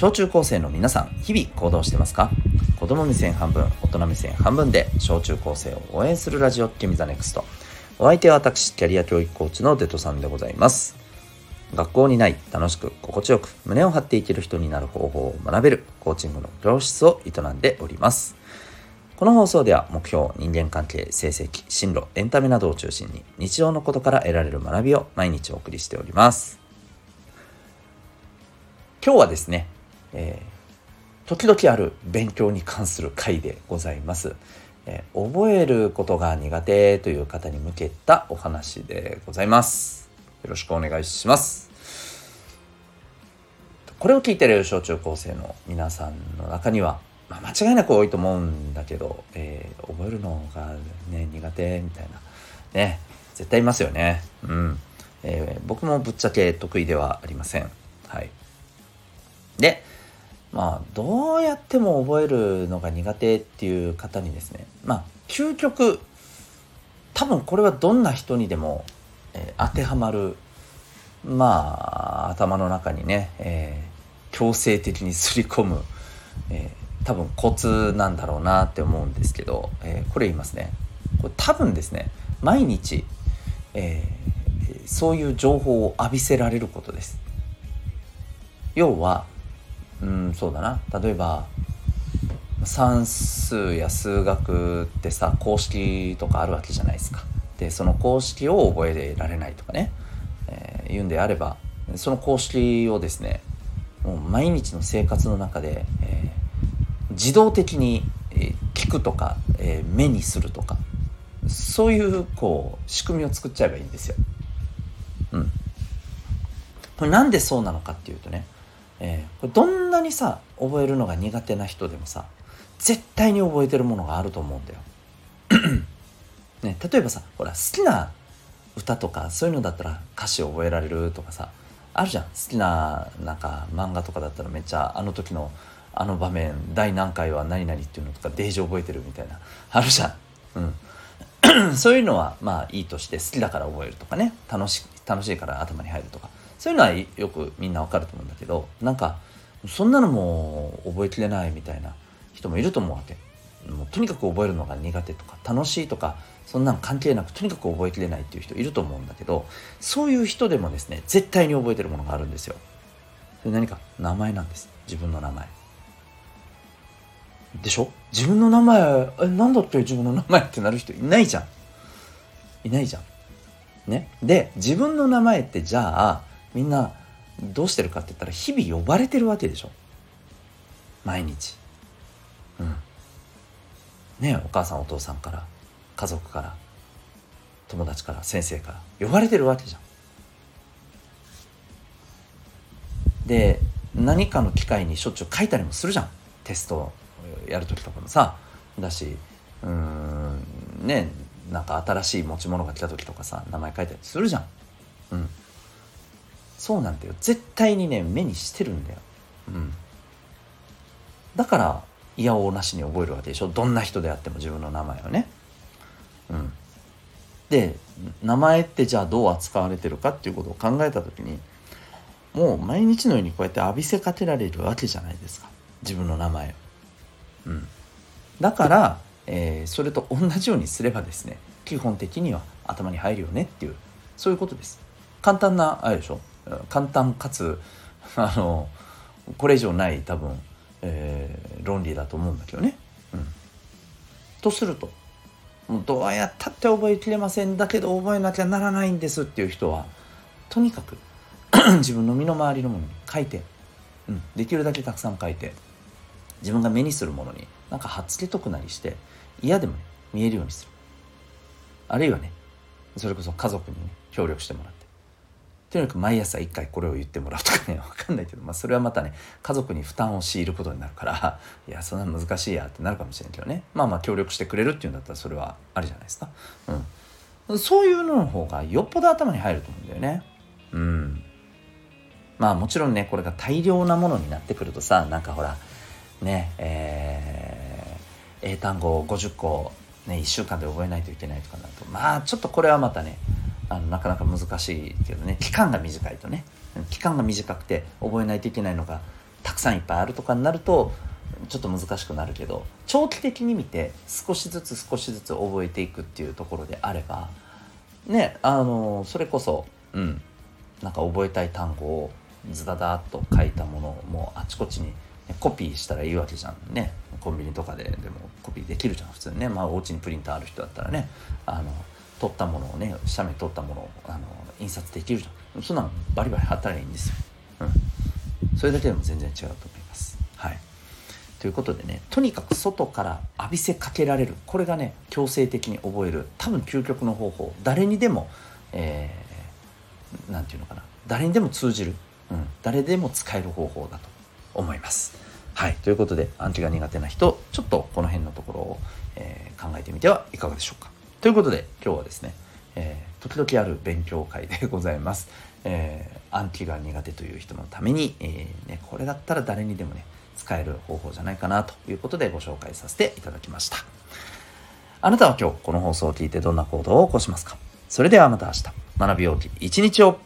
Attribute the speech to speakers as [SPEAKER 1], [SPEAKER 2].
[SPEAKER 1] 小中高生の皆さん、日々行動してますか？子供目線半分、大人目線半分で小中高生を応援するラジオ、ケミザネクスト。お相手は私、キャリア教育コーチのデトさんでございます。学校にない、楽しく、心地よく、胸を張っていける人になる方法を学べる、コーチングの教室を営んでおります。この放送では目標、人間関係、成績、進路、エンタメなどを中心に日常のことから得られる学びを毎日お送りしております。今日はですね、えー、時々ある勉強に関する回でございます。えー、覚えることが苦手という方に向けたお話でございます。よろしくお願いします。これを聞いてる小中高生の皆さんの中には、まあ、間違いなく多いと思うんだけど、えー、覚えるのがね苦手みたいなね絶対いますよね。うん。えー、僕もぶっちゃけ得意ではありません。はい。で、まあどうやっても覚えるのが苦手っていう方にですねまあ究極多分これはどんな人にでも、えー、当てはまるまあ頭の中にね、えー、強制的にすり込む、えー、多分コツなんだろうなって思うんですけど、え、これ言いますね。これ多分ですね毎日、え、そういう情報を浴びせられることです。要はうんそうだな例えば算数や数学ってさ公式とかあるわけじゃないですか。でその公式を覚えられないとかね、えー、言うんであればその公式をですねもう毎日の生活の中で、えー、自動的に、聞くとか、えー、目にするとかそういうこう仕組みを作っちゃえばいいんですよ。うん。これなんでそうなのかっていうとねえー、これどんなにさ覚えるのが苦手な人でもさ絶対に覚えてるものがあると思うんだよ。ね、例えばさほら好きな歌とかそういうのだったら歌詞覚えられるとかさあるじゃん。好きななんか漫画とかだったらめっちゃあの時のあの場面第何回は何々っていうのとかデージ覚えてるみたいなあるじゃん。うん、そういうのはまあいいとして好きだから覚えるとかね。楽し楽しいから頭に入るとか。そういうのはよくみんなわかると思うんだけどなんかそんなのも覚えきれないみたいな人もいると思うわけ。もうとにかく覚えるのが苦手とか楽しいとかそんなの関係なくとにかく覚えきれないっていう人いると思うんだけどそういう人でもですね絶対に覚えてるものがあるんですよ。それ何か？名前なんです。自分の名前。でしょ？自分の名前え何だっけ自分の名前ってなる人いないじゃん。いないじゃん。ね？で自分の名前ってじゃあみんなどうしてるかって言ったら日々呼ばれてるわけでしょ。毎日。うん。ねお母さんお父さんから家族から友達から先生から呼ばれてるわけじゃん。で何かの機会にしょっちゅう書いたりもするじゃん。テストやる時とかもさ。だしうんねなんか新しい持ち物が来た時とかさ名前書いたりするじゃん。うん。そうなんだよ。絶対にね目にしてるんだよ。うん。だからいやおうなしに覚えるわけでしょ。どんな人であっても自分の名前をね。うん。で名前ってじゃあどう扱われてるかっていうことを考えた時にもう毎日のようにこうやって浴びせかけられるわけじゃないですか。自分の名前を。うん。だから、えー、それと同じようにすればですね基本的には頭に入るよねっていうそういうことです。簡単なあれでしょ。簡単かつ あのこれ以上ない多分、えー、論理だと思うんだけどね。うん、とするとどうやったって覚えきれませんだけど覚えなきゃならないんですっていう人はとにかく 自分の身の回りのものに書いて、うん、できるだけたくさん書いて自分が目にするものになんか貼っつけとくなりして嫌でもね見えるようにするあるいはねそれこそ家族にね協力してもらってとにかく毎朝1回これを言ってもらうとかね分かんないけど、まあ、それはまたね家族に負担を強いることになるからいやそんな難しいやってなるかもしれんけどね。まあまあ協力してくれるっていうんだったらそれはありじゃないですか、うん、そういうのの方がよっぽど頭に入ると思うんだよね。うん。まあもちろんねこれが大量なものになってくるとさなんかほらねえー、英単語を50個ね1週間で覚えないといけないとかなるとまあちょっとこれはまたねあのなかなか難しいけどね。期間が短いとね。期間が短くて覚えないといけないのがたくさんいっぱいあるとかになるとちょっと難しくなるけど長期的に見て少しずつ少しずつ覚えていくっていうところであればねあのそれこそうん。なんか覚えたい単語をズダダッと書いたものをもうあちこちにねコピーしたらいいわけじゃんね。コンビニとかででもコピーできるじゃん普通にね。まあお家にプリンターある人だったらね。あの取ったものをね写メ取ったものをあの印刷できるじゃん。そんなのバリバリ貼ったらいいんですよ、うん、それだけでも全然違うと思います。はい。ということでねとにかく外から浴びせかけられる。これがね強制的に覚える多分究極の方法。誰にでも何、えー、て言うのかな。誰にでも通じる、うん、誰でも使える方法だと思います。はい。ということで暗記が苦手な人ちょっとこの辺のところを、えー、考えてみてはいかがでしょうか。ということで今日はですね、えー、時々ある勉強会でございます、えー、暗記が苦手という人のために、えーね、これだったら誰にでもね使える方法じゃないかなということでご紹介させていただきました。あなたは今日この放送を聞いてどんな行動を起こしますか？それではまた明日学びようき一日を